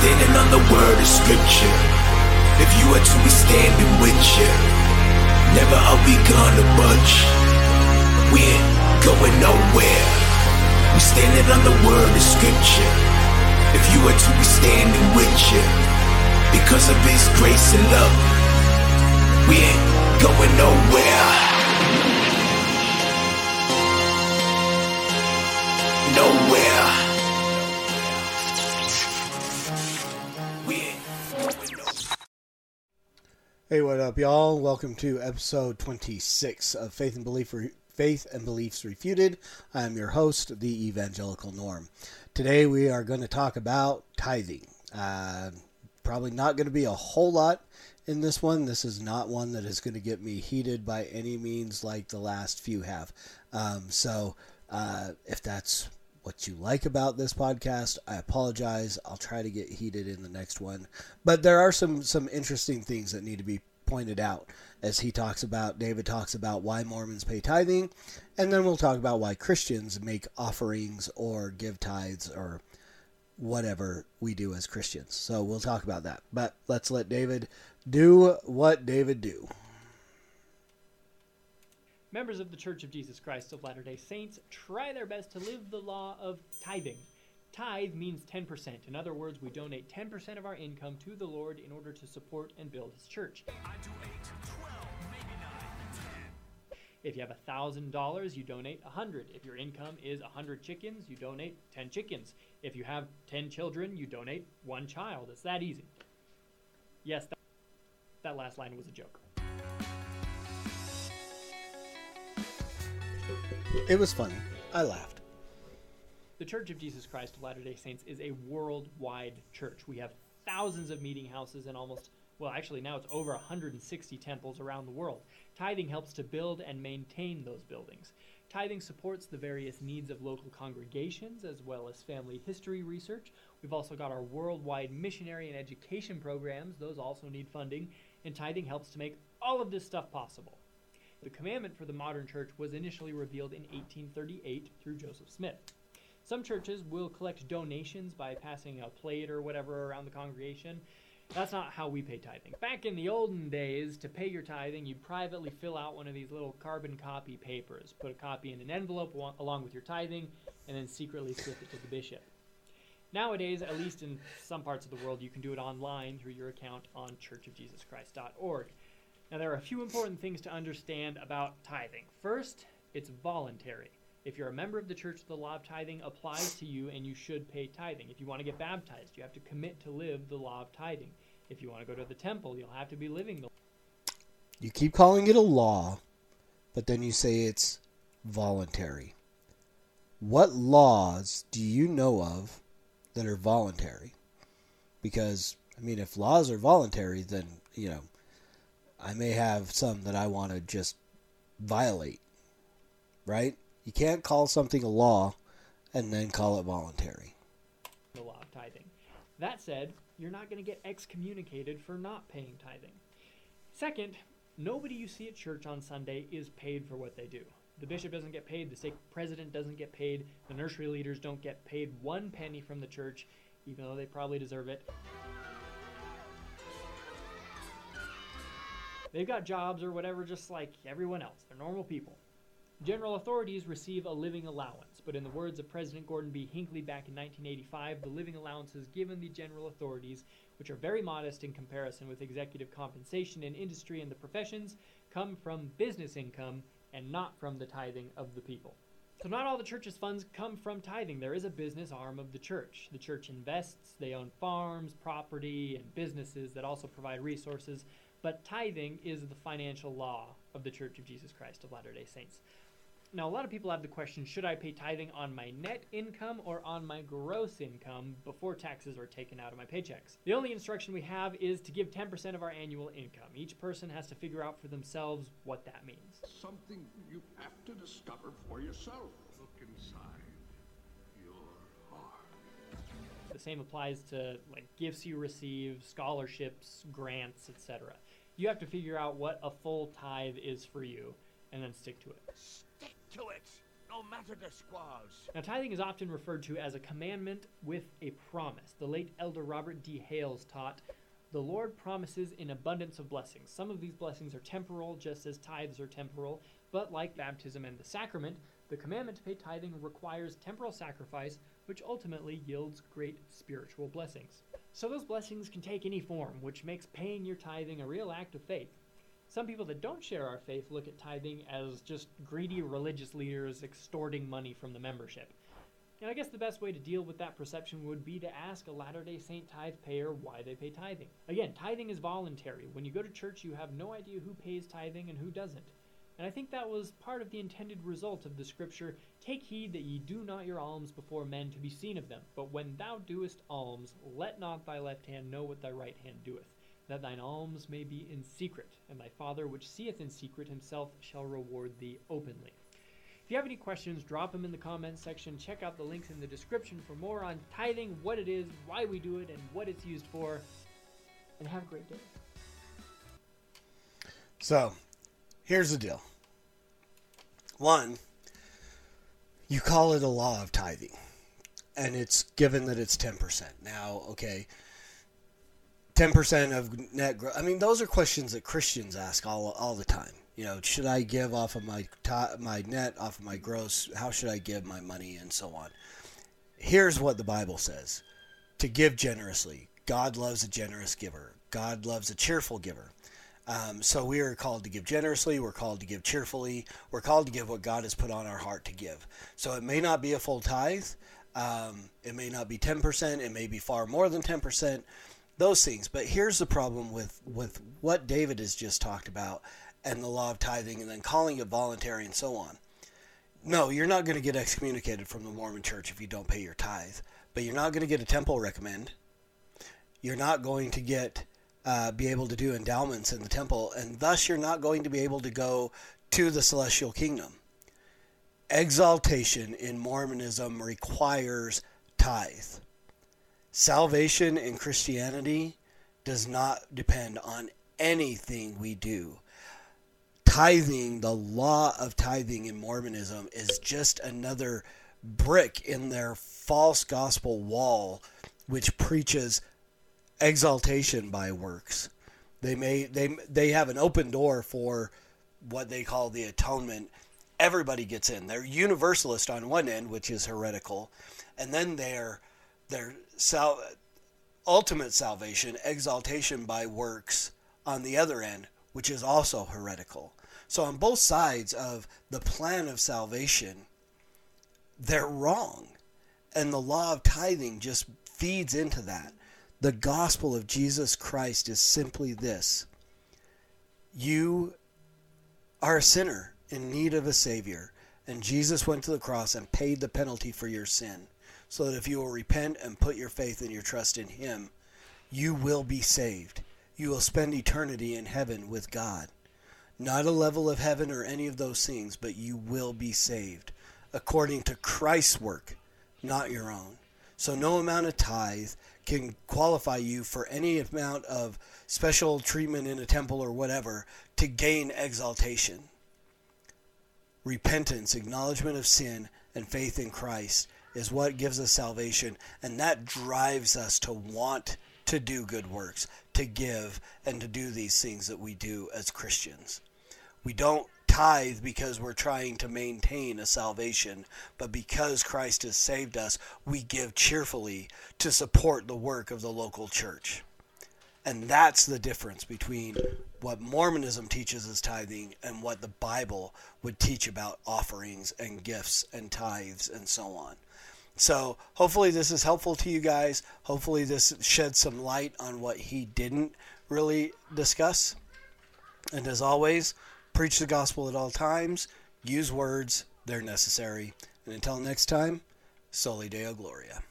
standing on the word of scripture. If you are to be standing with you, never are we gonna budge. We ain't going nowhere. We standing on the word of scripture. If you are to be standing with you, because of his grace and love, we ain't going nowhere. Nowhere. Hey, what up, y'all? Welcome to episode 26 of Faith and Belief Re- Faith and Beliefs Refuted. I am your host, the Evangelical Norm. Today we are going to talk about tithing. Uh, probably not going to be a whole lot in this one. This is not one that is going to get me heated by any means like the last few have. Um, so, uh, if that's what you like about this podcast. I apologize. I'll try to get heated in the next one. But there are some some interesting things that need to be pointed out as he talks about David talks about why Mormons pay tithing and then we'll talk about why Christians make offerings or give tithes or whatever we do as Christians. So we'll talk about that. But let's let David do what David do. Members of the Church of Jesus Christ of Latter day Saints try their best to live the law of tithing. Tithe means 10%. In other words, we donate 10% of our income to the Lord in order to support and build His church. If you have $1,000, you donate 100. If your income is 100 chickens, you donate 10 chickens. If you have 10 children, you donate one child. It's that easy. Yes, that, that last line was a joke. It was funny. I laughed. The Church of Jesus Christ of Latter day Saints is a worldwide church. We have thousands of meeting houses and almost, well, actually, now it's over 160 temples around the world. Tithing helps to build and maintain those buildings. Tithing supports the various needs of local congregations as well as family history research. We've also got our worldwide missionary and education programs, those also need funding, and tithing helps to make all of this stuff possible. The commandment for the modern church was initially revealed in 1838 through Joseph Smith. Some churches will collect donations by passing a plate or whatever around the congregation. That's not how we pay tithing. Back in the olden days, to pay your tithing, you'd privately fill out one of these little carbon copy papers, put a copy in an envelope along with your tithing, and then secretly slip it to the bishop. Nowadays, at least in some parts of the world, you can do it online through your account on churchofjesuschrist.org. Now, there are a few important things to understand about tithing. First, it's voluntary. If you're a member of the Church, the law of tithing applies to you and you should pay tithing. If you want to get baptized, you have to commit to live the law of tithing. If you want to go to the temple, you'll have to be living the You keep calling it a law, but then you say it's voluntary. What laws do you know of that are voluntary? Because, I mean, if laws are voluntary, then, you know, I may have some that I want to just violate, right? You can't call something a law and then call it voluntary. the law of tithing. That said, you're not going to get excommunicated for not paying tithing. Second, nobody you see at church on Sunday is paid for what they do. The bishop doesn't get paid, the stake president doesn't get paid, the nursery leaders don't get paid one penny from the church, even though they probably deserve it. They've got jobs or whatever just like everyone else. They're normal people. General authorities receive a living allowance, but in the words of President Gordon B. Hinckley back in 1985, the living allowances given the general authorities, which are very modest in comparison with executive compensation in industry and the professions, come from business income and not from the tithing of the people. So, not all the church's funds come from tithing. There is a business arm of the church. The church invests, they own farms, property, and businesses that also provide resources, but tithing is the financial law of the Church of Jesus Christ of Latter day Saints. Now, a lot of people have the question should I pay tithing on my net income or on my gross income before taxes are taken out of my paychecks? The only instruction we have is to give 10% of our annual income. Each person has to figure out for themselves what that means. Something you have to discover for yourself. Look inside your heart. The same applies to like gifts you receive, scholarships, grants, etc. You have to figure out what a full tithe is for you and then stick to it. Stick to it. no matter the squalls. Now, tithing is often referred to as a commandment with a promise. The late elder Robert D. Hales taught, The Lord promises an abundance of blessings. Some of these blessings are temporal, just as tithes are temporal, but like baptism and the sacrament, the commandment to pay tithing requires temporal sacrifice, which ultimately yields great spiritual blessings. So, those blessings can take any form, which makes paying your tithing a real act of faith. Some people that don't share our faith look at tithing as just greedy religious leaders extorting money from the membership. And I guess the best way to deal with that perception would be to ask a Latter day Saint tithe payer why they pay tithing. Again, tithing is voluntary. When you go to church, you have no idea who pays tithing and who doesn't. And I think that was part of the intended result of the scripture Take heed that ye do not your alms before men to be seen of them, but when thou doest alms, let not thy left hand know what thy right hand doeth that thine alms may be in secret, and thy Father which seeth in secret himself shall reward thee openly. If you have any questions, drop them in the comments section. Check out the links in the description for more on tithing, what it is, why we do it, and what it's used for. And have a great day. So, here's the deal. One, you call it a law of tithing, and it's given that it's 10%. Now, okay, 10% of net growth. I mean, those are questions that Christians ask all, all the time. You know, should I give off of my my net, off of my gross? How should I give my money, and so on? Here's what the Bible says: to give generously. God loves a generous giver. God loves a cheerful giver. Um, so we are called to give generously. We're called to give cheerfully. We're called to give what God has put on our heart to give. So it may not be a full tithe. Um, it may not be 10%. It may be far more than 10% those things. But here's the problem with with what David has just talked about and the law of tithing and then calling it voluntary and so on. No, you're not going to get excommunicated from the Mormon church if you don't pay your tithe, but you're not going to get a temple recommend. You're not going to get uh, be able to do endowments in the temple, and thus you're not going to be able to go to the celestial kingdom. Exaltation in Mormonism requires tithe. Salvation in Christianity does not depend on anything we do. Tithing, the law of tithing in Mormonism, is just another brick in their false gospel wall, which preaches exaltation by works. They may they they have an open door for what they call the atonement. Everybody gets in. They're universalist on one end, which is heretical, and then they're they're sal- ultimate salvation, exaltation by works on the other end, which is also heretical. So, on both sides of the plan of salvation, they're wrong. And the law of tithing just feeds into that. The gospel of Jesus Christ is simply this you are a sinner in need of a Savior, and Jesus went to the cross and paid the penalty for your sin so that if you will repent and put your faith and your trust in Him, you will be saved. You will spend eternity in heaven with God. Not a level of heaven or any of those things, but you will be saved according to Christ's work, not your own. So no amount of tithe can qualify you for any amount of special treatment in a temple or whatever to gain exaltation. Repentance, acknowledgement of sin, and faith in Christ is what gives us salvation, and that drives us to want to do good works, to give, and to do these things that we do as Christians. We don't tithe because we're trying to maintain a salvation, but because Christ has saved us, we give cheerfully to support the work of the local church. And that's the difference between what Mormonism teaches as tithing and what the Bible would teach about offerings and gifts and tithes and so on. So hopefully this is helpful to you guys. Hopefully this sheds some light on what he didn't really discuss. And as always, preach the gospel at all times. Use words, they're necessary. And until next time, Soli Deo Gloria.